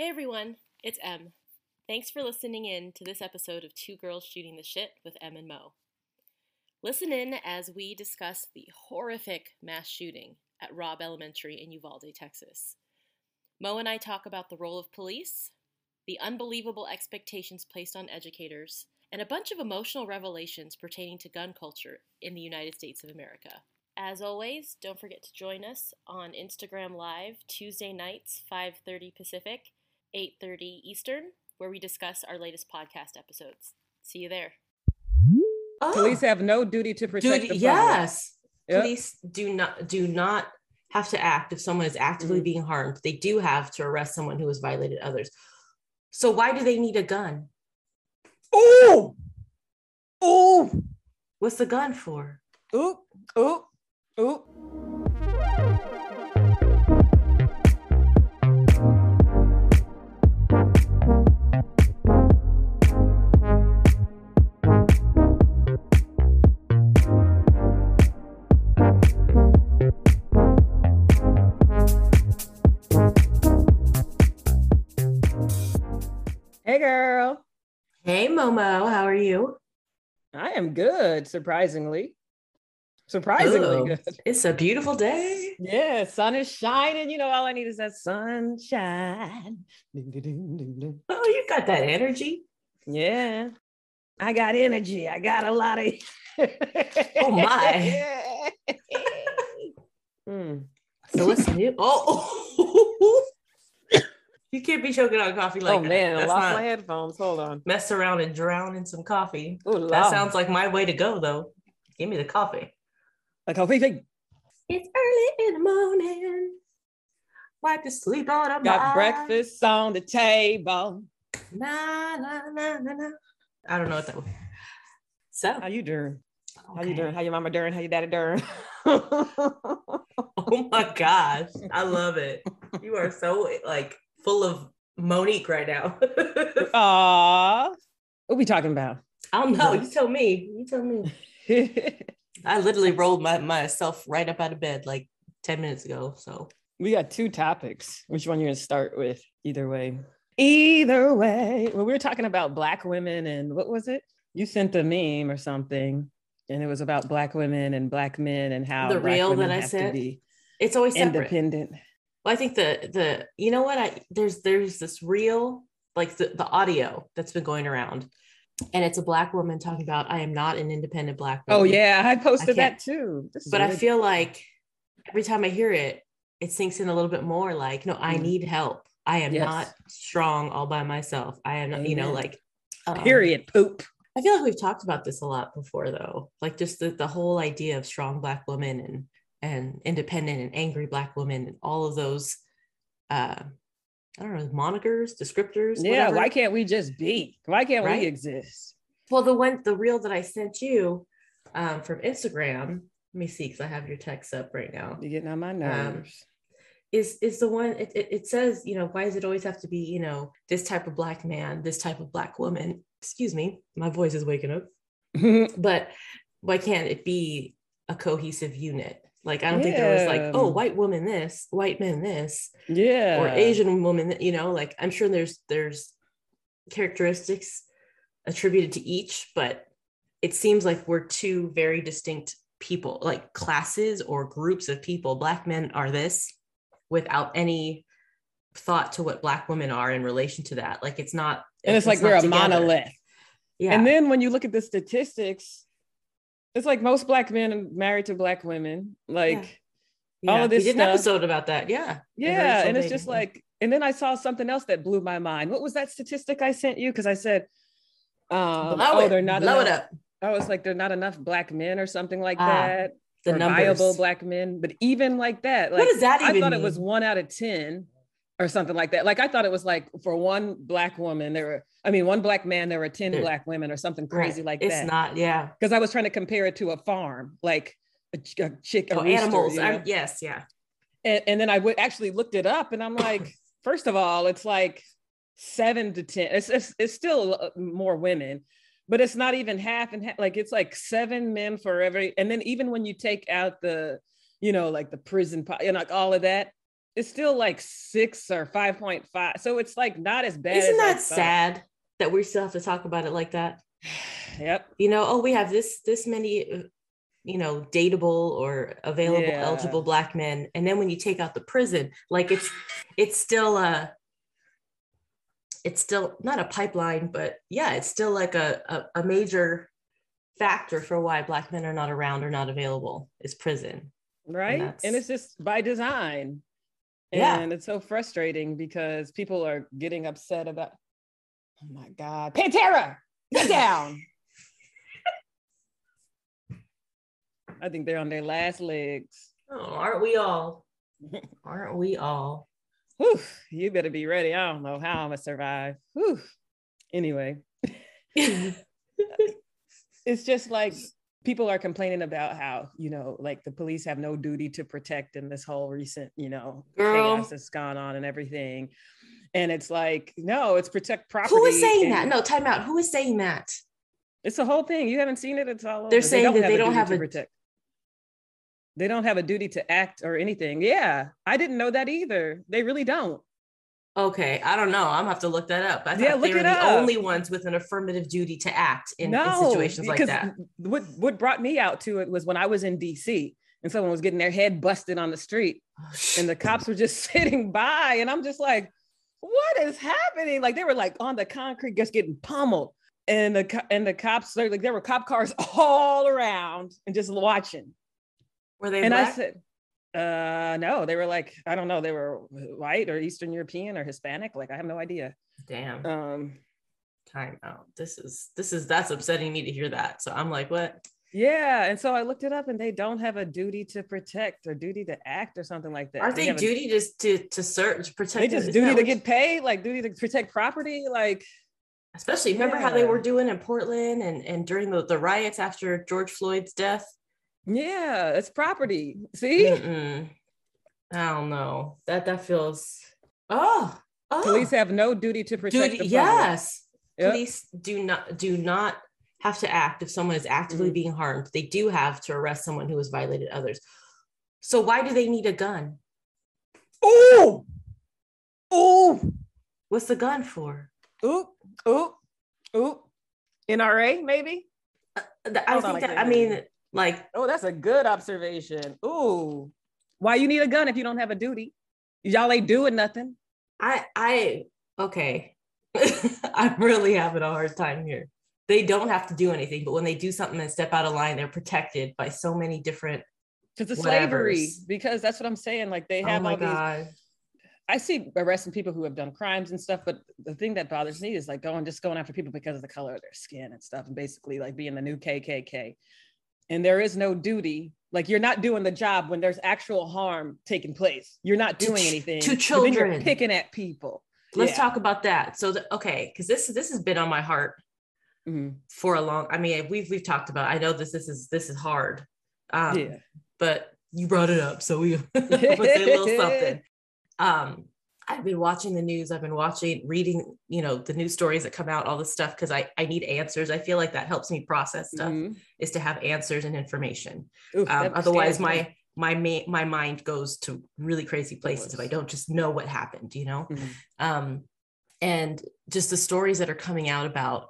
Hey everyone, it's Em. Thanks for listening in to this episode of Two Girls Shooting the Shit with Em and Mo. Listen in as we discuss the horrific mass shooting at Robb Elementary in Uvalde, Texas. Mo and I talk about the role of police, the unbelievable expectations placed on educators, and a bunch of emotional revelations pertaining to gun culture in the United States of America. As always, don't forget to join us on Instagram Live Tuesday nights, 5:30 Pacific, 8:30 Eastern, where we discuss our latest podcast episodes. See you there. Oh, Police have no duty to protect duty, the public. yes. Yep. Police do not do not have to act if someone is actively Mhm. being harmed. They do have to arrest someone who has violated others. So why do they need a gun? Oh. Oh. What's the gun for? ooh, ooh, ooh. Hey, girl. Hey Momo, how are you? I am good, surprisingly. Surprisingly Oh, good. It's a beautiful day. Yeah, sun is shining. You know, all I need is that sunshine. Ding, ding, ding, ding, ding. Oh, you got that energy. Yeah, I got energy. I got a lot of. Oh, my. Mm. So what's new? Oh, you can't be choking on coffee like oh that. man, I lost my headphones. Hold on. Mess around and drown in some coffee. Ooh, That Lord. sounds like my way to go, though. Give me the coffee. like oh, wait, wait. It's early in the morning. Wipe the sleep on a Got breakfast on the table. Na, na, na, na, na. I don't know what that was. So, How you doing? How you doing? How your mama doing? How your daddy doing? Oh my gosh. I love it. You are so like full of Monique right now. Aw. What we talking about? I don't know. You tell me. You tell me. I literally rolled my, myself right up out of bed like 10 minutes ago. So we got two topics. Which one you gonna start with? Either way. Either way. Well, we were talking about black women and what was it? You sent a meme or something, and it was about black women and black men and how The real that I have sent? it's always separate. independent. Well, I think the the you know what I there's there's this real like the, the audio that's been going around, and it's a black woman talking about I am not an independent black woman. Oh yeah, I posted can't- that too. This is but I feel like every time I hear it, it sinks in a little bit more. Like no, I Mm. need help. I am Yes. not strong all by myself. I am not, you know like um, period poop. I feel like we've talked about this a lot before, though. Like just the, the whole idea of strong black women and and independent and angry black women and all of those uh I don't know, monikers, descriptors. Yeah, whatever. why can't we just be? Why can't Right? we exist? well the one the reel that I sent you um from Instagram, let me see because I have your text up right now. You're getting on my Um, nerves. Is is the one it, it, it says, you know, why does it always have to be, you know, this type of black man, this type of black woman? Excuse me, my voice is waking up. but why can't it be a cohesive unit? Like I don't think there was like, oh, white woman this, white man this, yeah. or Asian woman, that- you know, like I'm sure there's there's characteristics attributed to each, but it seems like we're two very distinct people, like classes or groups of people. Black men are this without any thought to what black women are in relation to that. Like it's not and it's, like we're a together. monolith. Yeah. And then when you look at the statistics, it's like most black men are married to black women. Like, all Yeah, of this we did an episode about that. Yeah. yeah. And it's just like, and then I saw something else that blew my mind. What was that statistic I sent you? Because I said, um, blow oh, it, they're not blow enough. it up. I was like, they're not enough black men or something like Ah, that. The numbers. viable black men. But even like that, like what does that I thought mean? it was one out of 10 or something like that. Like I thought it was like for one black woman, there were, I mean, one black man, there were 10 There- black women or something Right. crazy like it's that. It's not. Yeah. Because I was trying to compare it to a farm, like a, a chick, a Oh, rooster, animals. you know? Yes. Yeah. and, and then I would actually looked it up and I'm like, first of all, it's like seven to 10. It's, it's, it's still uh, more women, but it's not even half and half. Like it's like seven men for every. And then even when you take out the, you know, like the prison, po- you know, like all of that, it's still like six or 5.5. So it's like not as bad. Isn't as that sad that we still have to talk about it like that? Yep. You know, oh, we have this this many, you know, dateable or available Yeah. eligible black men, and then when you take out the prison, like it's it's still a it's still not a pipeline, but yeah, it's still like a a, a major factor for why black men are not around or not available is prison. right and, that's- it's just by design Yeah. and it's so frustrating because people are getting upset about oh my god pantera get down i think they're on their last legs Oh, aren't we all? Aren't we all? Whew, you better be ready i don't know how i'm gonna survive Whew. anyway it's just like people are complaining about how you know like the police have no duty to protect in this whole recent you know Girl. chaos that's gone on and everything and it's like no it's protect property Who is saying and that? No, time out. Who is saying that? it's the whole thing you haven't seen it it's all over. They're saying that they don't duty have to a- protect they don't have a duty to act or anything yeah i didn't know that either they really don't Okay, I don't know. I'm gonna have to look that up. I Yeah, they look were the up. only ones with an affirmative duty to act in, in no, situations like because that. What what brought me out to it was when I was in DC and someone was getting their head busted on the street oh, and the cops were just sitting by and I'm just like, what is happening? Like they were like on the concrete just getting pummeled. And the and the cops like there were cop cars all around and just watching. Were they and black? I said, uh no, they were like, I don't know, they were white or Eastern European or Hispanic. Like I have no idea. Damn. Um Time out. This is this is that's upsetting me to hear that. So I'm like, what? Yeah, and so I looked it up, and they don't have a duty to protect or duty to act or something like that. Aren't they a- duty just to to search protect? They just duty to get paid, like duty to protect property, like Especially remember how they were doing in Portland and and during the, the riots after George Floyd's death. yeah, it's property. See, Mm-mm. I don't know. That that feels. Oh, oh. police have no duty to protect. Duty, yes. Yep. Police do not do not have to act if someone is actively Mhm. being harmed. They do have to arrest someone who has violated others. So why do they need a gun? Oh, oh, What's the gun for? ooh, ooh, ooh. NRA maybe. Th- I Hold think I that I mean, like Oh, that's a good observation. Ooh, why you need a gun if you don't have a duty? Y'all ain't doing nothing. I I okay. I'm really having a hard time here. They don't have to do anything, but when they do something and step out of line, they're protected by so many different. Because the slavery, because that's what I'm saying. Like they Oh have my all these! I see arresting people who have done crimes and stuff, but the thing that bothers me is like going just going after people because of the color of their skin and stuff, and basically like being the new KKK. And there is no duty. Like you're not doing the job when there's actual harm taking place. You're not doing anything. to children. picking at people. Let's Yeah. talk about that. So the, okay, because this this has been on my heart Mhm. for a long. I mean, we've we've talked about. I know this this is this is hard. Um, yeah. but you brought it up, so we say a little something. Um, I've been watching the news. I've been watching, reading, you know, the news stories that come out, all this stuff, because I I need answers. I feel like that helps me process stuff. Mhm. Is to have answers and information. Oof, Um, otherwise, my my ma- my mind goes to really crazy places if I don't just know what happened. You know, Mhm. um, and just the stories that are coming out about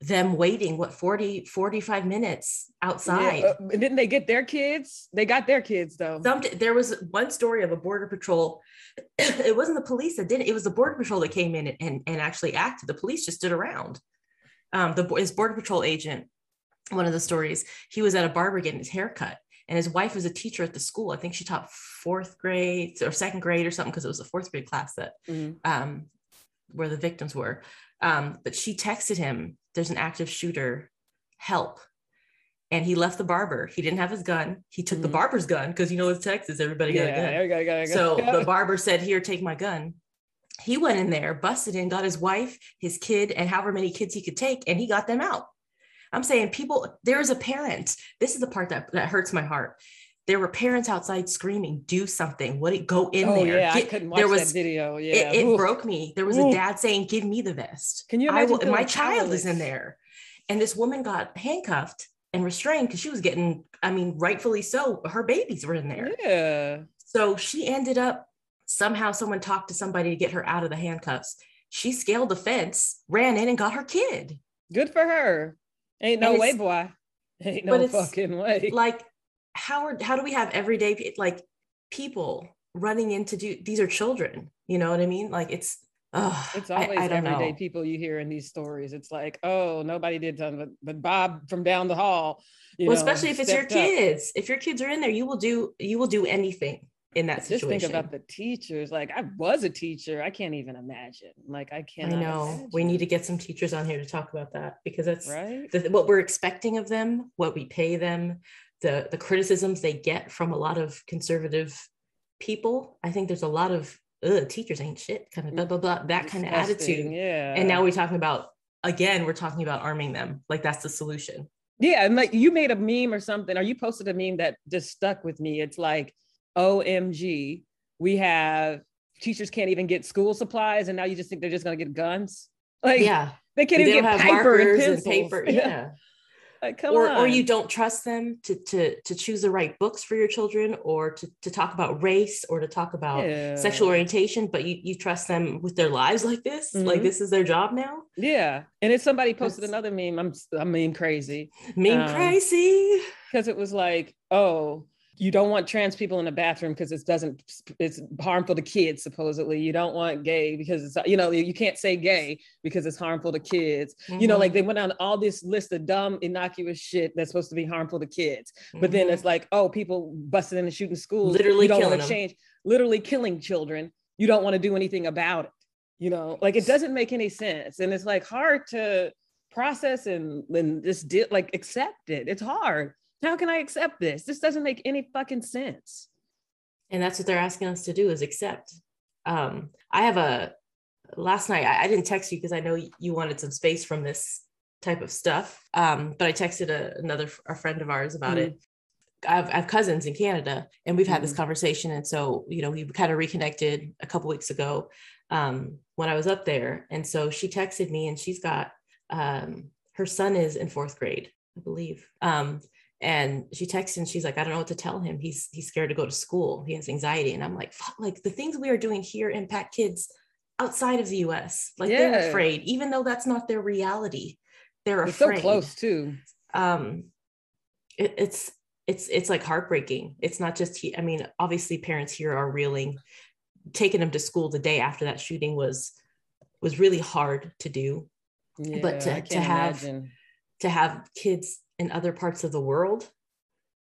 them waiting what 40 45 minutes outside Yeah, uh, didn't they get their kids? They got their kids though. some there was one story of a border patrol it wasn't the police that did it it was the border patrol that came in and, and, and actually acted the police just stood around um the his border patrol agent one of the stories he was at a barber getting his hair cut and his wife was a teacher at the school i think she taught fourth grade or second grade or something because it was a fourth grade class that Mhm. um, where the victims were. Um, but she texted him, there's an active shooter, help. And he left the barber. He didn't have his gun. He took the Mhm. barber's gun because you know it's Texas, everybody got a gun. Yeah, got, got, got, So got. the barber said, Here, take my gun. He went in there, busted in, got his wife, his kid, and however many kids he could take, and he got them out. I'm saying, people, there is a parent. This is the part that, that hurts my heart. There were parents outside screaming, Do something. What it go in oh there? yeah, I couldn't watch there that was video. Yeah, it, it broke me. There was a dad saying, "Give me the vest." Can you I imagine will, my child is in there, and this woman got handcuffed and restrained because she was getting. I mean, rightfully so. Her babies were in there, Yeah. so she ended up somehow someone talked to somebody to get her out of the handcuffs. She scaled the fence, ran in, and got her kid. Good for her. Ain't no way, boy. Ain't no fucking way. Like, how are how do we have everyday like people running into do? These are children. You know what I mean? Like it's. Oh, It's I, always I don't everyday know. people you hear in these stories. It's like, oh, nobody did something, but, but Bob from down the hall. You well, know, especially if it's your stepped up. kids. If your kids are in there, you will do you will do anything in that situation. Just think about the teachers. Like I was a teacher. I can't even imagine. Like I I can't. I know we need to get some teachers on here to talk about that because that's right. the, what we're expecting of them, what we pay them, the the criticisms they get from a lot of conservative people. I think there's a lot of teachers ain't shit, kind of blah blah blah, that kind of attitude. Yeah. And now we're talking about again, we're talking about arming them. Like that's the solution. Yeah, and like you made a meme or something, or you posted a meme that just stuck with me. It's like, OMG, we have teachers can't even get school supplies, and now you just think they're just gonna get guns. Like, Yeah, they can't they even get paper and markers and, paper. Yeah, like, or on. or you don't trust them to to to choose the right books for your children, or to to talk about race, or to talk about sexual orientation, but you you trust them with their lives like this. Like Mhm. this is their job now. Yeah, and if somebody posted That's- another meme, I'm I'm meme crazy Meme Um, crazy. because it was like, oh, you don't want trans people in the bathroom because it doesn't it's harmful to kids supposedly. You don't want gay because it's you know you can't say gay because it's harmful to kids. You know, like they went on all this list of dumb, innocuous shit that's supposed to be harmful to kids. But then Mhm. it's like, oh, people busting in and shooting schools. Literally you don't killing want to change, literally killing children. You don't want to do anything about it. You know, like it doesn't make any sense. And it's like hard to process and, and just di- like accept it. It's hard. How can I accept this? This doesn't make any fucking sense. and that's what they're asking us to do is accept. Um i have a last night i, I didn't text you because i know you wanted some space from this type of stuff. Um but i texted a, another a friend of ours about it. I have, I have cousins in canada and we've had this Mhm. conversation. And so you know we kind of reconnected a couple weeks ago um when i was up there. And so she texted me and she's got um her son is in fourth grade i believe. Um and she texts and she's like, I don't know what to tell him. He's he's scared to go to school. He has anxiety. And I'm like, fuck, like the things we are doing here impact kids outside of the US. Like Yeah. they're afraid, even though that's not their reality. They're It's so close too. Um it, it's it's it's like heartbreaking. It's not just he, I mean, obviously parents here are reeling. Taking them to school the day after that shooting was was really hard to do. yeah, But to- to have- imagine. to have kids in other parts of the world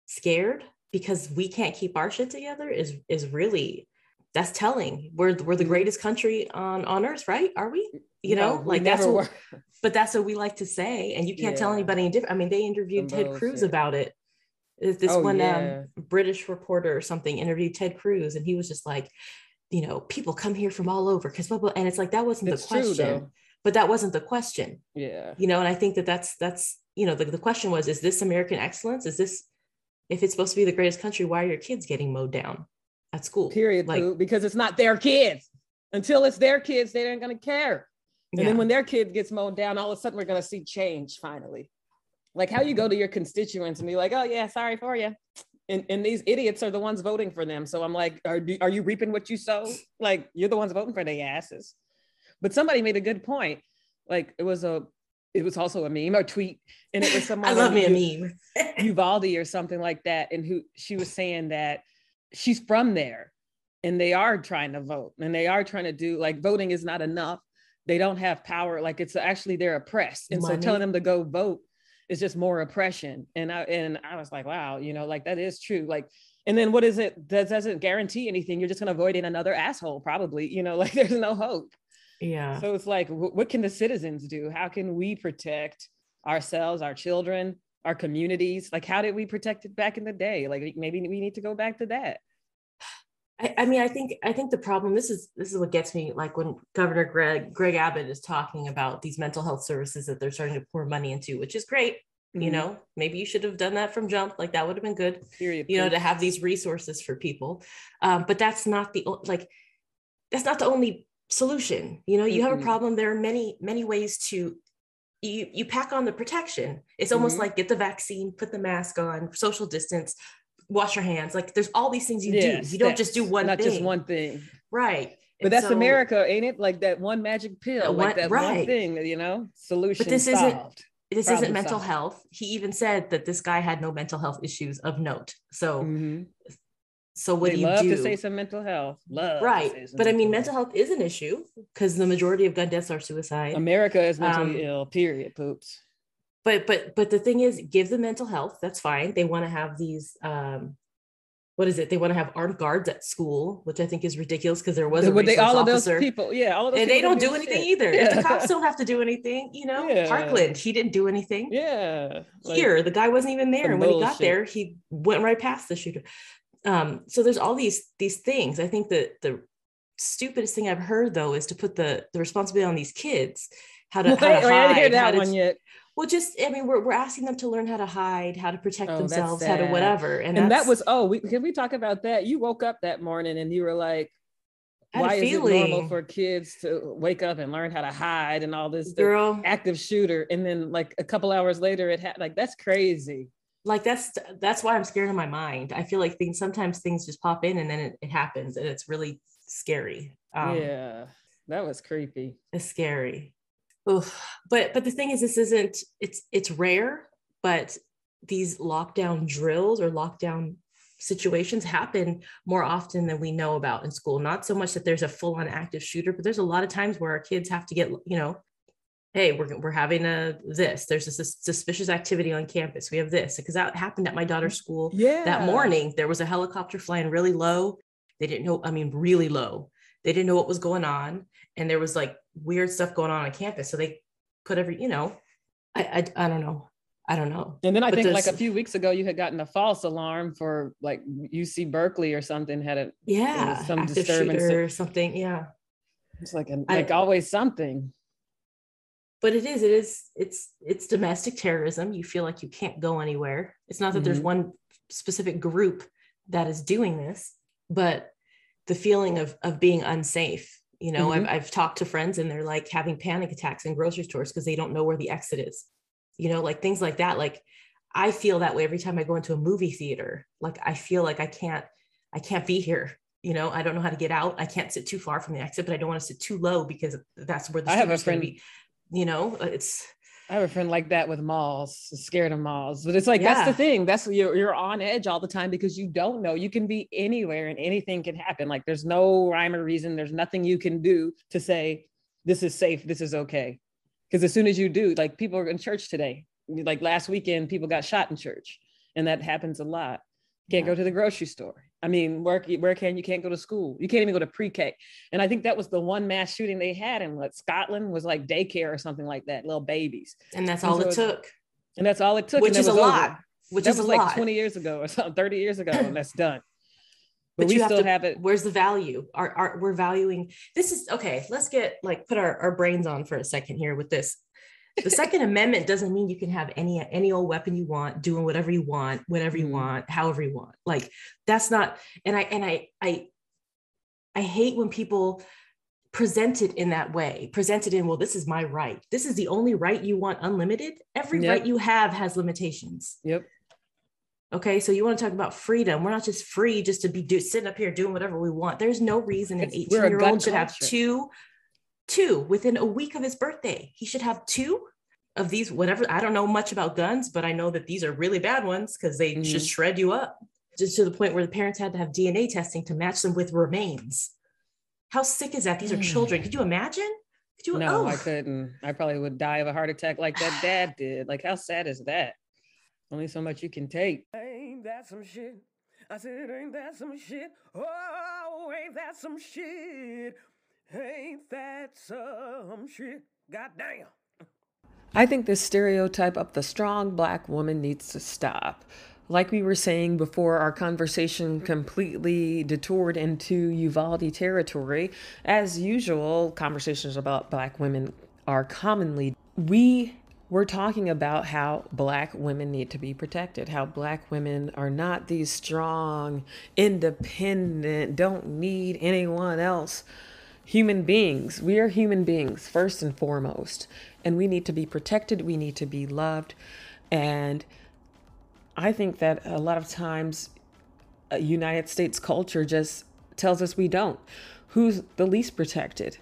scared because we can't keep our shit together is is really that's telling we're we're the Mhm. greatest country on on earth right are we you No, know like that's what, were. but that's what we like to say and you can't tell anybody any different i mean they interviewed Some ted cruz bullshit. about it this Oh, one yeah. um, british reporter or something interviewed ted cruz and he was just like you know people come here from all over because blah, blah, and it's like that wasn't It's the question though. But that wasn't the question Yeah. you know and i think that that's that's you know the, the question was is this american excellence is this if it's supposed to be the greatest country why are your kids getting mowed down at school Period. like because it's not their kids. Until it's their kids, they ain't gonna care. And yeah. then when their kid gets mowed down, all of a sudden we're gonna see change finally. Like how you go to your constituents and be like, oh yeah, sorry for you. And, and these idiots are the ones voting for them. So I'm like, are, are you reaping what you sow? Like you're the ones voting for their asses. But somebody made a good point. Like it was a, it was also a meme or tweet, and it was someone. i love me a meme Uvalde or something like that, and who she was saying that she's from there, and they are trying to vote, and they are trying to do like voting is not enough. They don't have power, like it's actually they're oppressed, and so telling them to go vote is just more oppression. And I and I was like, wow, you know, like that is true. Like, and then what is it that doesn't guarantee anything? You're just gonna avoid in another asshole, probably. You know, like there's no hope. Yeah So it's like, wh- what can the citizens do? How can we protect ourselves, our children, our communities? Like, how did we protect it back in the day? Like, maybe we need to go back to that. I, I mean i think i think the problem this is this is what gets me like when governor greg greg abbott is talking about these mental health services that they're starting to pour money into which is great you Mhm. know maybe you should have done that from jump like that would have been good period. you know to have these resources for people um, but that's not the like that's not the only solution you know you have a problem there are many many ways to you you pack on the protection it's almost Mhm. like get the vaccine put the mask on social distance wash your hands like there's all these things you Yeah, do you don't just do one not thing just one thing. right. But And that's so- America, ain't it? Like that one magic pill, one- like that one right. thing, you know, solution but this isn't- This Problem isn't mental solved. health. He even said that this guy had no mental health issues of note. So, Mhm. So what do you love do? to say some mental health, love, right. But I mean, mental health is an issue because the majority of gun deaths are suicide. America is mentally Um, ill. Period. Poops. but but but the thing is give them mental health that's fine they want to have these um what is it they want to have armed guards at school which i think is ridiculous because there was a they all of those officer people? Yeah, all of those and they don't do anything shit. either if the cops don't have to do anything you know Yeah. parkland he didn't do anything Yeah. like- here the guy wasn't even there some and when he got there he went right past the shooter um so there's all these these things i think that the stupidest thing i've heard though is to put the the responsibility on these kids how to, how to wait, I didn't hear hide, that to one yet. well, just I mean, we're we're asking them to learn how to hide, how to protect Oh, themselves, how to whatever, and, And, that was oh, we, can we talk about that? You woke up that morning and you were like, I had a why is it normal for kids to wake up and learn how to hide and all this? girl. active shooter, and then like a couple hours later, it had like that's crazy. Like that's that's why I'm scared in my mind. I feel like things sometimes things just pop in and then it, it happens, and it's really scary. Um, yeah, that was creepy. it's scary. Oof. But but the thing is, this isn't. It's it's rare, but these lockdown drills or lockdown situations happen more often than we know about in school. Not so much that there's a full on active shooter, but there's a lot of times where our kids have to get, you know, hey, we're, we're having a this, there's a sus- suspicious activity on campus. We have this because that happened at my daughter's school Yeah, that morning. There was a helicopter flying really low. They didn't know, I mean, really low. They didn't know what was going on. And there was like weird stuff going on on campus. So they put every, you know, I, I, I don't know. I don't know. And then I But think like a few weeks ago, you had gotten a false alarm for like UC Berkeley or something. Had a Yeah. some disturbance. or something. Yeah. it's like a, I- like always something. But it is it is it's it's domestic terrorism. You feel like you can't go anywhere. It's not that there's Mhm. one specific group that is doing this but the feeling of of being unsafe you know Mhm. I've, I've talked to friends and they're like having panic attacks in grocery stores because they don't know where the exit is you know like things like that. Like i feel that way every time i go into a movie theater. Like i feel like i can't i can't be here you know i don't know how to get out. I can't sit too far from the exit but i don't want to sit too low because that's where the I have a friend- be you know uh, it's I have a friend like that with malls, scared of malls. But it's like that's the thing. That's you're you're on edge all the time because you don't know. You can be anywhere and anything can happen. Like there's no rhyme or reason. There's nothing you can do to say this is safe, this is okay. Because as soon as you do, like people are in church today. Like last weekend, people got shot in church, and that happens a lot. Can't go to the grocery store. I mean, where where can you can't go to school? You can't even go to pre-K. And I think that was the one mass shooting they had in what Scotland was like daycare or something like that, little babies. and that's And all so it took And that's all it took. which is a over. lot which that is was like lot 20 years ago or something, 30 years ago, and that's done. But, but we have still to have it. where's the value are, are we're valuing this is okay let's get like put our, our brains on for a second here with this the second amendment doesn't mean you can have any any old weapon you want doing whatever you want whenever you Mhm. want however you want like that's not and i and i i i hate when people present it in that way present it in well this is my right this is the only right you want unlimited every Yep. right you have has limitations Yep. Okay, so you want to talk about freedom? We're not just free just to be do, sitting up here doing whatever we want. There's no reason an It's- we're a 18 year old should have two, two within a week of his birthday. He should have two of these. Whatever. I don't know much about guns, but I know that these are really bad ones because they Mhm. just shred you up. Just to the point where the parents had to have DNA testing to match them with remains. How sick is that? These are Mm. children. Could you imagine? Could you? No, oh. I couldn't. I probably would die of a heart attack like that dad did. Like, how sad is that? Only so much you can take. Ain't that some shit? I said, ain't that some shit? Oh, ain't that some shit? Ain't that some shit? God damn. I think this stereotype of the strong black woman needs to stop. Like we were saying before, our conversation completely detoured into Uvalde territory. As usual, conversations about black women are commonly. We were talking about how black women need to be protected, how black women are not these strong, independent, don't need anyone else human beings. We are human beings first and foremost, and we need to be protected, we need to be loved. And I think that a lot of times uh, United States culture just tells us we don't. Who's the least protected?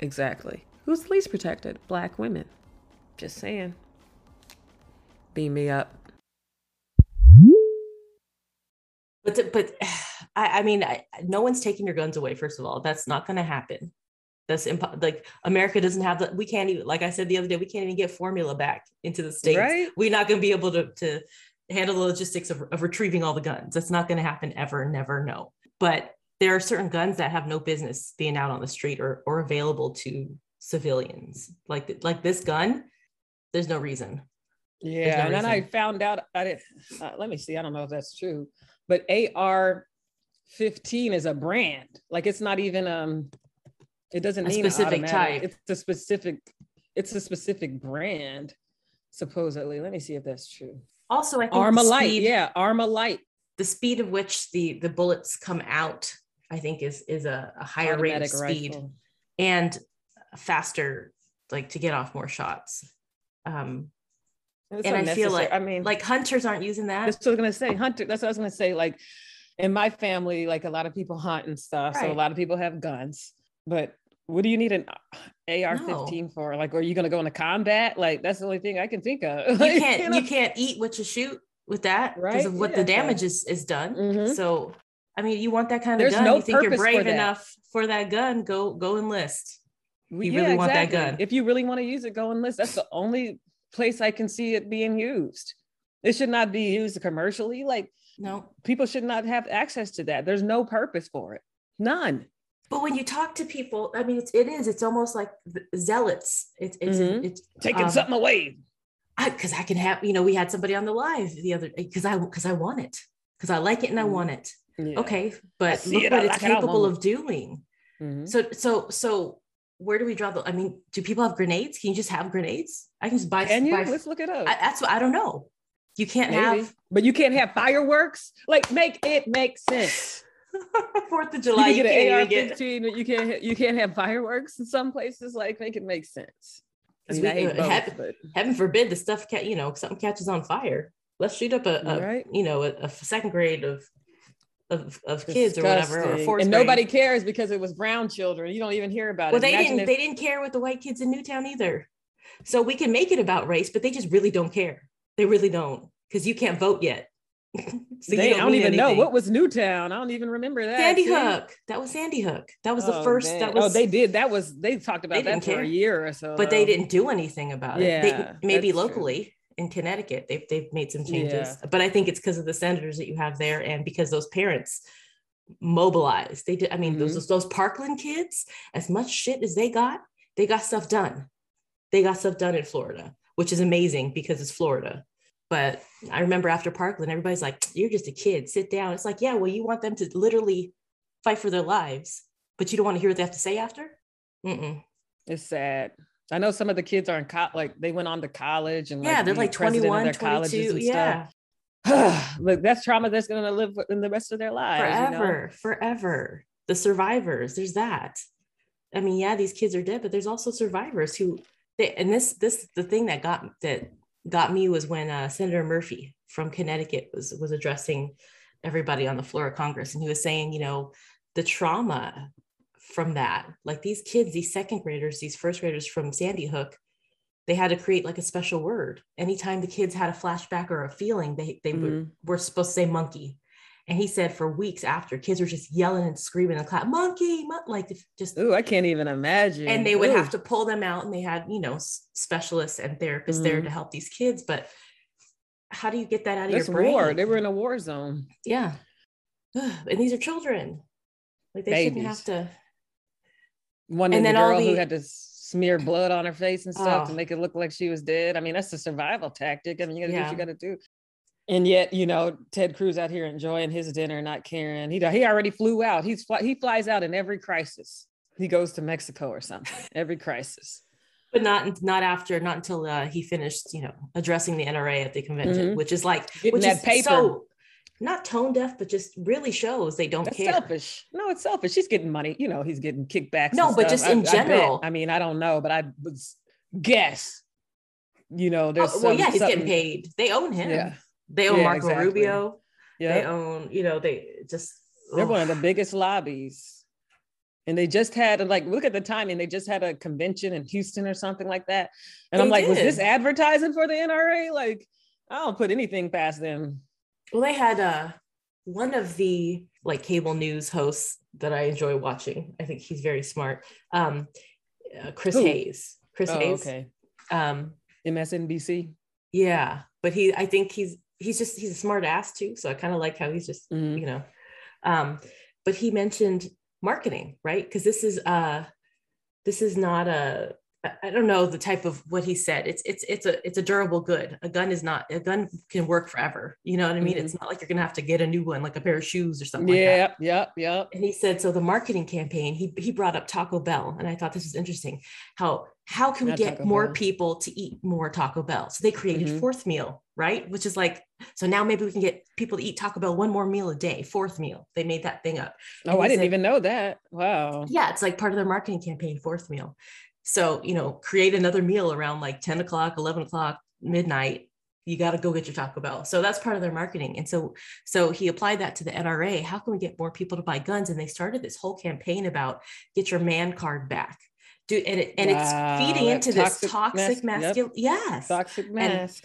Exactly. Who's the least protected? Black women. Just saying. Beam me up. But but I, I mean, I, no one's taking your guns away. First of all, that's not going to happen. That's impo- like America doesn't have the. We can't even, like I said the other day, we can't even get formula back into the states. Right. We're not going to be able to to handle the logistics of, of retrieving all the guns. That's not going to happen ever. Never. No. But there are certain guns that have no business being out on the street or or available to civilians. Like like this gun, there's no reason. Yeah, no and then I found out. I did. Uh, let me see. I don't know if that's true, but AR fifteen is a brand. Like it's not even um. It doesn't A mean specific automatic. type. It's a specific. It's a specific brand, supposedly. Let me see if that's true. Also, I think Armalite. speed- Yeah, Armalite. the speed of which the the bullets come out i think is is a, a higher rate of speed rifle. and faster like to get off more shots um It's and i feel like I mean, like hunters aren't using that That's what I was gonna say. Hunter. That's what I was gonna say. Like in my family, like a lot of people hunt and stuff. So a lot of people have guns. But what do you need an AR-15 for? Like, are you gonna go into combat? Like that's the only thing I can think of. you can't know? you can't eat what you shoot with that because Right? of what Yeah. the damage is is done Mhm. so i mean you want that kind of There's gun no you think you're purpose for brave enough for that gun go go enlist We- you really want that gun. If you really want to use it, go enlist. That's the only place I can see it being used. It should not be used commercially. Like no people should not have access to that. There's no purpose for it. None. but when you talk to people i mean it's, it is it's almost like zealots it's it's Mhm. it's Taking um, something away. I because I can have, you know, we had somebody on the live the other because I because I want it because I like it and I Mhm. want it. Yeah. Okay, but look it, I what it's like it, capable want of doing. Mhm. So so so where do we draw the? I mean, do people have grenades? Can you just have grenades? I can just buy. Can you? buy Let's look it up. I, that's what I don't know. You can't Maybe. have but you can't have fireworks. Like, make it make sense. Fourth of You July. can You, get can't an. AR-15, but you can't. ha- You can't have fireworks in some places. Like, make it make sense. I mean, I we- hate uh, both, have- but Heaven forbid the stuff, ca- you know, something catches on fire. Let's shoot up a, a Right. you know, a, a second grade of of, of kids or whatever, or and grade. nobody cares because it was brown children. You don't even hear about well it. they Imagine didn't if- they didn't care with the white kids in newtown either so we can make it about race but they just really don't care they really don't because you can't vote yet so they- I don't even know what was Newtown. I don't even remember that. sandy hook that was sandy hook that was the Oh, first dang. that was oh, they did. That was they talked about didn't that for care. a year or so. but they didn't do anything about it Yeah, they, maybe that's true. locally in connecticut they've, they've made some changes Yeah. but i think it's because of the senators that you have there and because those parents mobilized they did i mean Mm-hmm. those those parkland kids as much shit as they got they got stuff done they got stuff done in florida which is amazing because it's florida but i remember after parkland everybody's like you're just a kid sit down it's like yeah well you want them to literally fight for their lives but you don't want to hear what they have to say after Mm-mm. It's sad. I know some of the kids are in co- like they went on to college and yeah they're like president 21 their 22 yeah. Look, that's trauma that's going to live in the rest of their lives. you know? forever forever the survivors there's that i mean yeah these kids are dead but there's also survivors who they and this this the thing that got that got me was when uh, senator murphy from connecticut was was addressing everybody on the floor of congress and he was saying you know the trauma from that like these kids these second graders these first graders from sandy hook they had to create like a special word anytime the kids had a flashback or a feeling they they were, Mhm. were supposed to say monkey and he said for weeks after kids were just yelling and screaming and clap monkey mon-, like just Ooh, I can't even imagine. and they would Ooh. have to pull them out and they had you know specialists and therapists there Mhm. to help these kids but how do you get that out of That's your brain war. They were in a war zone. yeah and these are children like they shouldn't have to One And the then all girl who had to smear blood on her face and stuff Oh. to make it look like she was dead. I mean, that's a survival tactic. I mean, you gotta do what you gotta do. And yet, you know, Ted Cruz out here enjoying his dinner, not caring. He he already flew out. He's fly, he flies out in every crisis. He goes to Mexico or something. Every crisis. but not not after not until uh, he finished you know addressing the nra at the convention Mhm. which is like Getting which is paper. so not tone deaf but just really shows they don't That's care selfish. No, it's selfish. He's getting money. You know, he's getting kickbacks. No, but stuff. just in I general. I, mean, I don't know, but I would guess. You know, there's Oh, well some- yeah he's getting paid they own him Yeah, they own Yeah, marco exactly. rubio they own you know they just They're ugh. one of the biggest lobbies. And they just had like look at the timing. They just had a convention in Houston or something like that. And They I'm like, was this advertising for the NRA? Like, I don't put anything past them. Well, they had uh one of the like cable news hosts that I enjoy watching. I think he's very smart. Um, uh, Chris Who? Hayes. Chris Oh, Hayes. okay. Um, MSNBC. yeah, but he, I think he's he's just he's a smart ass too. So I kind of like how he's just Mhm. you know. Um, but he mentioned marketing, right? Because this is uh this is not a I- don't know the type of what he said. It's it's it's a it's a durable good. A gun is not a gun can work forever. You know what I mean? Mhm. It's not like you're gonna have to get a new one, like a pair of shoes or something like that. yeah. yep. And he said, so the marketing campaign, he he brought up Taco Bell, and I thought this was interesting. How how can we Not get Taco more Bell. people to eat more Taco Bell? So they created Mhm. fourth meal, right? Which is like, so now maybe we can get people to eat Taco Bell one more meal a day, fourth meal. They made that thing up. Oh, I didn't said- even know that. Wow. Yeah, it's like part of their marketing campaign, fourth meal. So, you know, create another meal around like 10 o'clock, 11 o'clock, midnight. You got to go get your Taco Bell. So that's part of their marketing. And so, so he applied that to the NRA. How can we get more people to buy guns? And they started this whole campaign about get your man card back. Dude, and, it, and Wow, it's feeding into this toxic toxic mas- yep. masculine. Yes Toxic mask.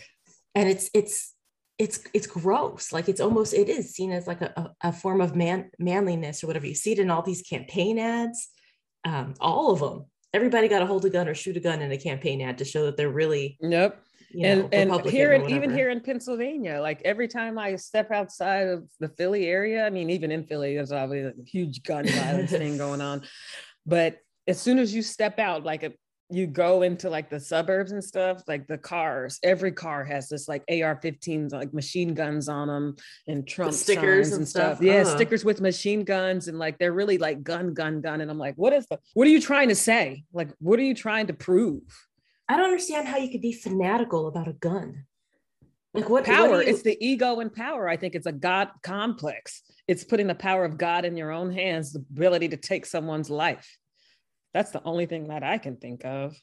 and it's it's it's it's gross like it's almost it is seen as like a, a, a form of man manliness or whatever you see it in all these campaign ads um, all of them everybody got to hold a gun or shoot a gun in a campaign ad to show that they're really Yep. you know and and here in, even here in Pennsylvania, like every time I step outside of the Philly area, I mean, even in Philly, there's obviously a huge gun violence thing going on. But as soon as you step out, like a, you go into like the suburbs and stuff, like the cars, every car has this like AR-15s, like machine guns on them, and Trump stickers signs and and stuff. stuff? Yeah, Ugh. stickers with machine guns, and like they're really like gun, gun, gun. And I'm like, what is the? What are you trying to say? Like, what are you trying to prove? i don't understand how you could be fanatical about a gun like what what power you- it's the ego and power i think it's a god complex it's putting the power of god in your own hands the ability to take someone's life that's the only thing that i can think of.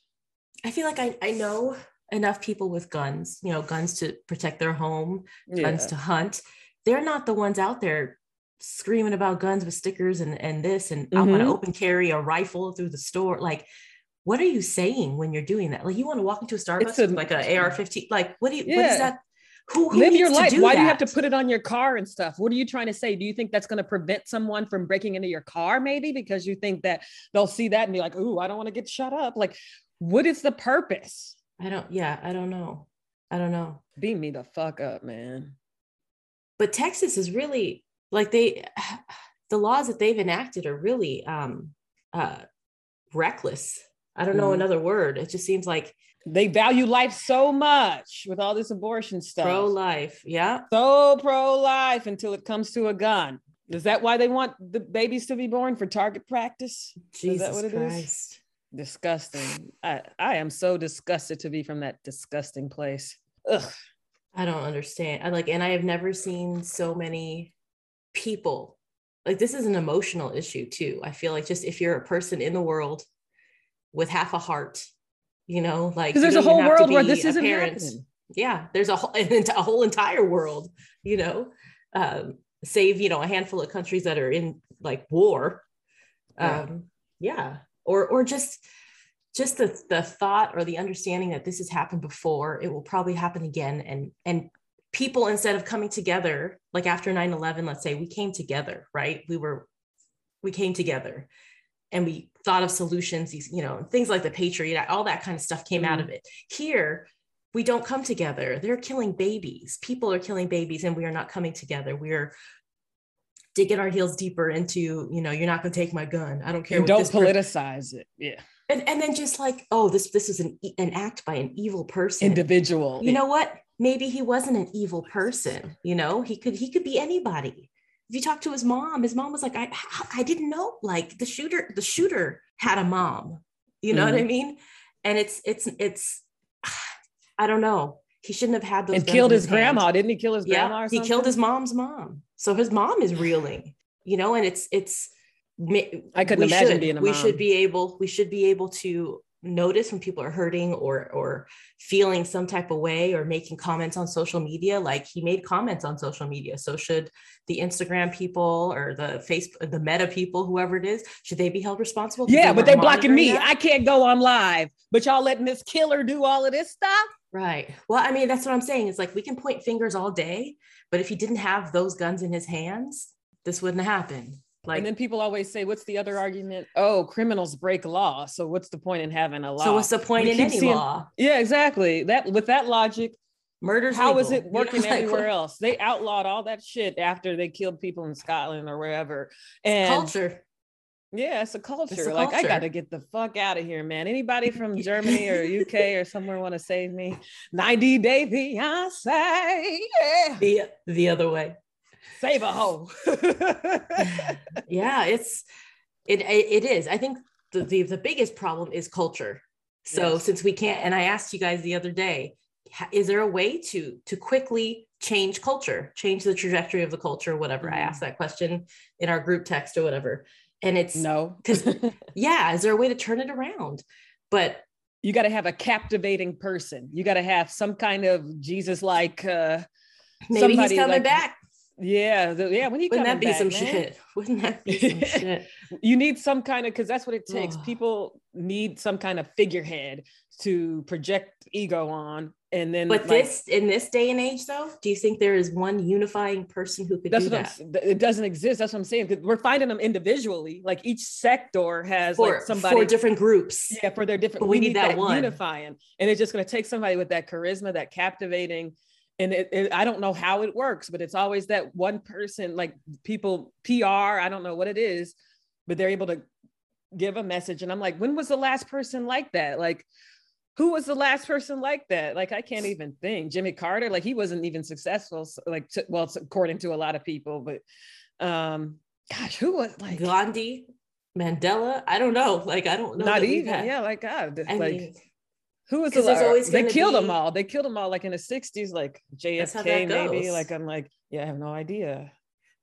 I feel like I, I know enough people with guns you know guns to protect their home guns to hunt. They're not the ones out there screaming about guns with stickers and and this and i want to Mhm. open carry a rifle through the store. Like what are you saying when you're doing that? Like you want to walk into a starbucks a- with like a ar-15 like what do you what Yeah. is that who, who live your life. do why do you have to put it on your car and stuff? What are you trying to say? Do you think that's going to prevent someone from breaking into your car maybe because you think that they'll see that and be like ooh i don't want to get shut up. Like what is the purpose? I don't yeah i don't know. I don't know. Beat me the fuck up man. But texas is really like they the laws that they've enacted are really um uh reckless. I don't know Mhm. another word. It just seems like they value life so much with all this abortion stuff pro-life yeah so pro-life until it comes to a gun. Is that why they want the babies to be born for target practice? jesus what it is? christ Disgusting. I, I am so disgusted to be from that disgusting place. Ugh. I don't understand. I like, and I have never seen so many people. Like, this is an emotional issue too. I feel like just if you're a person in the world with half a heart, you know, like Because there's a whole even have to world where this isn't parent. happening. Yeah, there's a whole, a whole entire world, you know, um, save you know a handful of countries that are in like war. Yeah. Um, yeah, or or just just the the thought or the understanding that this has happened before it will probably happen again and and people instead of coming together like after 9-11 let's say we came together right we were we came together and we thought of solutions these you know things like the patriot all that kind of stuff came out of mm. it. Here we don't come together. They're killing babies. People are killing babies and we are not coming together. We're digging our heels deeper into you know you're not going to take my gun. I don't care don't politicize it. Yeah. and, and then just like oh this this is an, an act by an evil person. Individual. you know what? Maybe he wasn't an evil person you know? He could he could be anybody if you talk to his mom his mom was like i i didn't know like the shooter the shooter had a mom you know what i mm-hmm. mean and it's it's it's i don't know he shouldn't have had those and killed his hand. grandma. Didn't he kill his grandma? yeah or he killed his mom's mom so his mom is reeling you know and it's it's I couldn't imagine should, being a mom. we should be able we should be able to notice when people are hurting or or feeling some type of way or making comments on social media like he made comments on social media. So should the instagram people or the facebook the meta people whoever it is should they be held responsible yeah but they're blocking me. that? i can't go on live but y'all let miss killer do all of this stuff? Right. Well i mean that's what i'm saying. It's like we can point fingers all day but if he didn't have those guns in his hands this wouldn't happen like, and then people always say, "What's the other argument?" Oh, criminals break law. So what's the point in having a law? So what's the point we in any seeing, law? Yeah, exactly. That with that logic, murders. How legal. is it working you know, anywhere else? They outlawed all that shit after they killed people in Scotland or wherever. And culture. Yeah, it's a culture. It's a like culture. I got to get the fuck out of here, man. Anybody from Germany or UK or somewhere want to save me? 90 Day Fiancé. Yeah. The the other way save a hoe. yeah, it's it it is. I think the, the the biggest problem is culture. So yes. since we can't, and I asked you guys the other day, is there a way to to quickly change culture, change the trajectory of the culture, whatever? I asked that question in our group text or whatever, and it's no, because yeah, is there a way to turn it around? But you got to have a captivating person. You got to have some kind of Jesus like. uh Maybe he's coming like, back. Yeah, the, yeah. When he wouldn't that be back, some man? shit? Wouldn't that be some shit? You need some kind of because that's what it takes. People need some kind of figurehead to project ego on, and then. But like, this in this day and age, though, do you think there is one unifying person who could do that? it doesn't exist. That's what I'm saying. We're finding them individually. Like each sector has for, like somebody for different groups. Yeah, for their different. But we, we need, need that, that one unifying, and it's just going to take somebody with that charisma, that captivating and it, it, i don't know how it works but it's always that one person like people pr i don't know what it is but they're able to give a message. And i'm like when was the last person like that? Like who was the last person like that? Like i can't even think. Jimmy carter like he wasn't even successful like to, well according to a lot of people but um gosh who was like gandhi mandela i don't know. Like i don't know not even. yeah like god I like mean, who was the always they killed be... them all. They killed them all like in the 60s like jfk maybe like i'm like yeah i have no idea.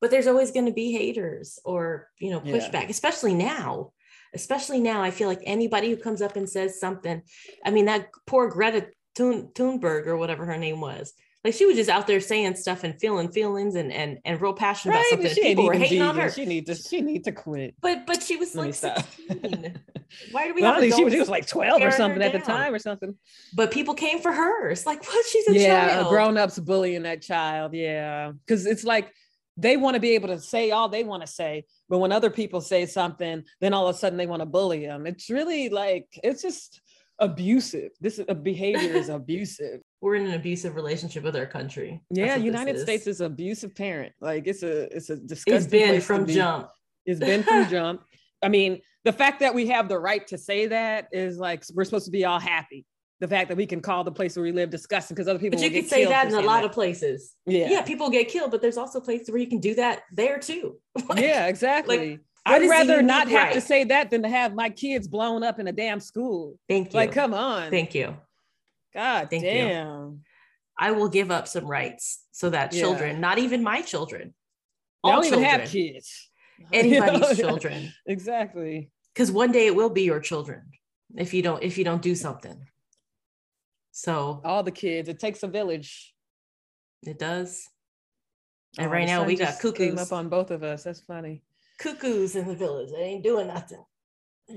But there's always going to be haters or you know pushback yeah. especially now. Especially now i feel like anybody who comes up and says something i mean that poor greta Thun- thunberg or whatever her name was like she was just out there saying stuff and feeling feelings and and and real passionate right? about something. People were hating on her. She need to she need to quit. But but she was Let like 16. Why do we well, have she was, she was like 12 or something at the time or something. But people came for her. It's like, what? She's a yeah, child. grown-ups bullying that child. Yeah. Because it's like they want to be able to say all they want to say. But when other people say something, then all of a sudden they want to bully them. It's really like it's just abusive. This behavior is abusive. We're in an abusive relationship with our country. Yeah, United. States is an abusive parent. Like it's a it's a disgusting. It's been from jump. It's been from jump. I mean, the fact that we have the right to say that is like we're supposed to be all happy. The fact that we can call the place where we live disgusting because other people. But you can say that in a lot that. of places. Yeah, yeah, people get killed, but there's also places where you can do that there too. like, yeah, exactly. Like, I'd rather not have right? to say that than to have my kids blown up in a damn school. Thank you. Like, come on. Thank you. God Thank damn. You. I will give up some rights so that yeah. children, not even my children, all don't children, even have kids. Anybody's children. Exactly. Because one day it will be your children if you don't if you don't do something. So all the kids, it takes a village. It does. And oh, right now we got cuckoos. Came up on both of us. That's funny cuckoos in the village. They ain't doing nothing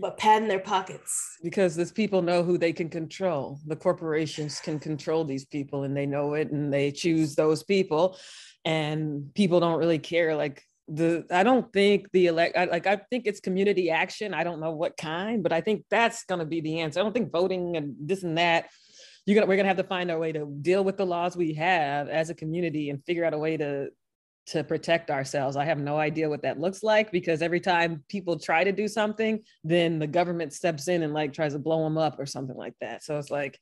but padding their pockets. Because these people know who they can control. The corporations can control these people and they know it and they choose those people. And people don't really care. Like the I don't think the elect I, like I think it's community action. I don't know what kind, but I think that's gonna be the answer. I don't think voting and this and that. You're gonna we're gonna have to find our way to deal with the laws we have as a community and figure out a way to to protect ourselves. I have no idea what that looks like because every time people try to do something, then the government steps in and like tries to blow them up or something like that. So it's like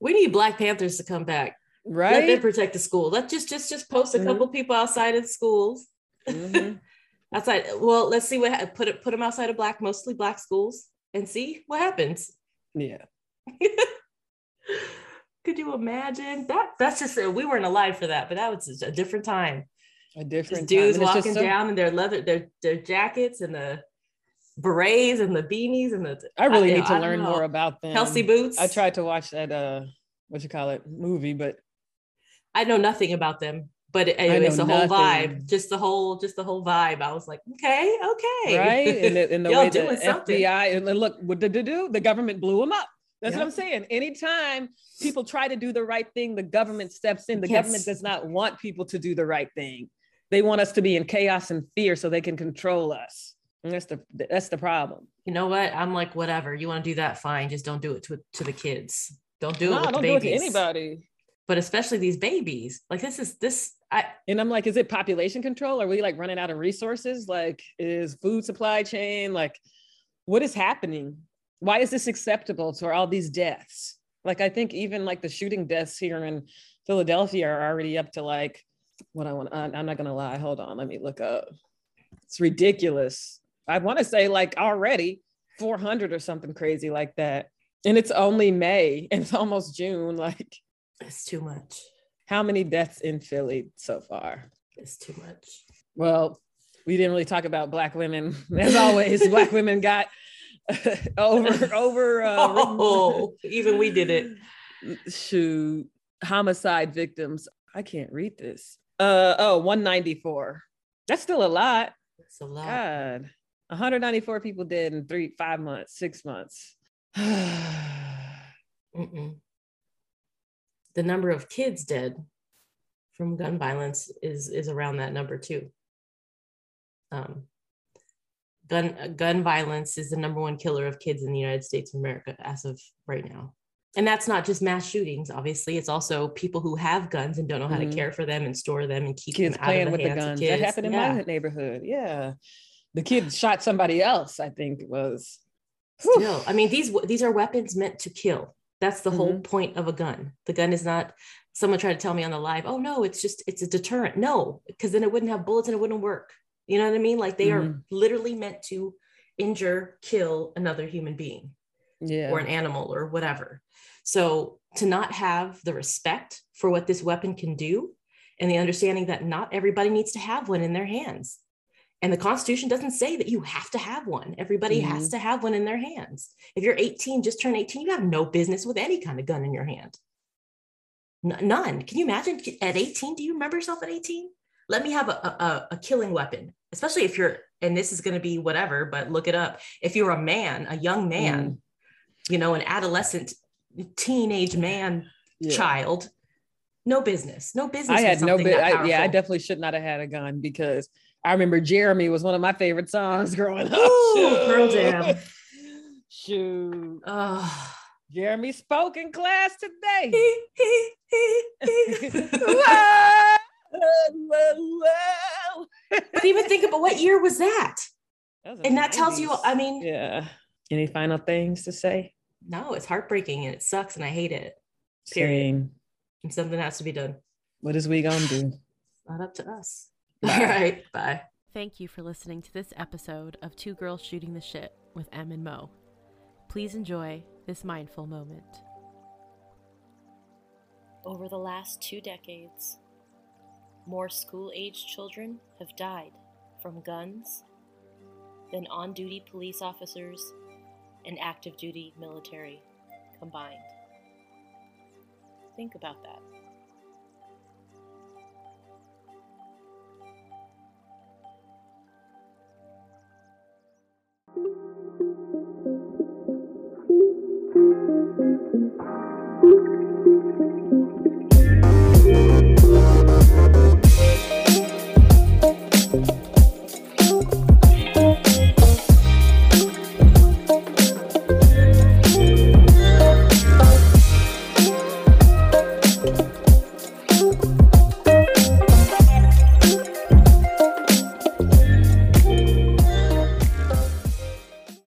we need Black Panthers to come back. Right. Let them protect the school. Let's just just just post a mm-hmm. couple people outside of schools. Mm-hmm. outside. Well, let's see what put it put them outside of black, mostly black schools and see what happens. Yeah. Could you imagine that? That's just we weren't alive for that, but that was a different time a different dudes walking so- down in their leather their their jackets and the berets and the beanies and the. I really I- need to I learn more about them. Kelsey boots. I tried to watch that uh what you call it movie, but I know nothing about them, but it, I know it's the whole vibe, just the whole, just the whole vibe. I was like, okay, okay, right and the, and the way the something. FBI and look what did they do? The government blew them up. That's Yeah. what I'm saying. Anytime people try to do the right thing, the government steps in. The Yes. government does not want people to do the right thing. They want us to be in chaos and fear so they can control us. And that's the that's the problem. you know what? I'm like, whatever. You want to do that? Fine. Just don't do it to to the kids. Don't do it No, with the don't do it babies. to anybody. But especially these babies. Like this is this. I And I'm like, is it population control? Are we like running out of resources? Like, is food supply chain like what is happening? Why is this acceptable to all these deaths? Like, I think even like the shooting deaths here in Philadelphia are already up to like what I want. I'm not gonna lie. Hold on, let me look up. It's ridiculous. I want to say like already 400 or something crazy like that. And it's only May. and It's almost June. Like, it's too much. how many deaths in Philly so far? It's too much. Well, we didn't really talk about black women. As always, black women got over over uh, Oh, even we did it. shoot homicide victims. I can't read this. Uh oh, 194. That's still a lot. It's a lot. God. 194 people dead in three, five months, six months. The number of kids dead from gun violence is is around that number too. Um, gun gun violence is the number one killer of kids in the United States of America as of right now. And that's not just mass shootings. Obviously, it's also people who have guns and don't know how Mhm. to care for them and store them and keep kids them out playing of with the the hands guns. of kids. That happened in Yeah. my neighborhood. Yeah. The kid shot somebody else, I think it was. Whew. Still, I mean, these these are weapons meant to kill. That's the whole Mm-hmm. point of a gun. The gun is not. Someone tried to tell me on the live, oh no, it's just it's a deterrent. No, because then it wouldn't have bullets and it wouldn't work. You know what I mean? Like they are Mhm. literally meant to injure, kill another human being Yeah. or an animal or whatever. So to not have the respect for what this weapon can do and the understanding that not everybody needs to have one in their hands. And the Constitution doesn't say that you have to have one. Everybody has mm-hmm. to have one in their hands. If you're 18, just turn 18, you have no business with any kind of gun in your hand. N- none. Can you imagine at 18? Do you remember yourself at 18? Let me have a, a, a killing weapon, especially if you're, and this is going to be whatever, but look it up. If you're a man, a young man, mm. You know, an adolescent, teenage man, Yeah. child, no business, no business. I had no I, yeah, I definitely should not have had a gun because I remember Jeremy was one of my favorite songs growing up. Ooh, Pearl Jam. Shoot. Oh. Jeremy spoke in class today. but even think about what year was that? That was And that tells you, I mean, Yeah. Any final things to say? no, it's heartbreaking and it sucks and I hate it. Period. Same. And something has to be done. What is we gonna do? Not up to us. Bye. All right. Bye. Thank you for listening to this episode of Two Girls Shooting the Shit with Em and Mo. Please enjoy this mindful moment. Over the last two decades, more school aged children have died from guns than on duty police officers and active duty military combined. Think about that.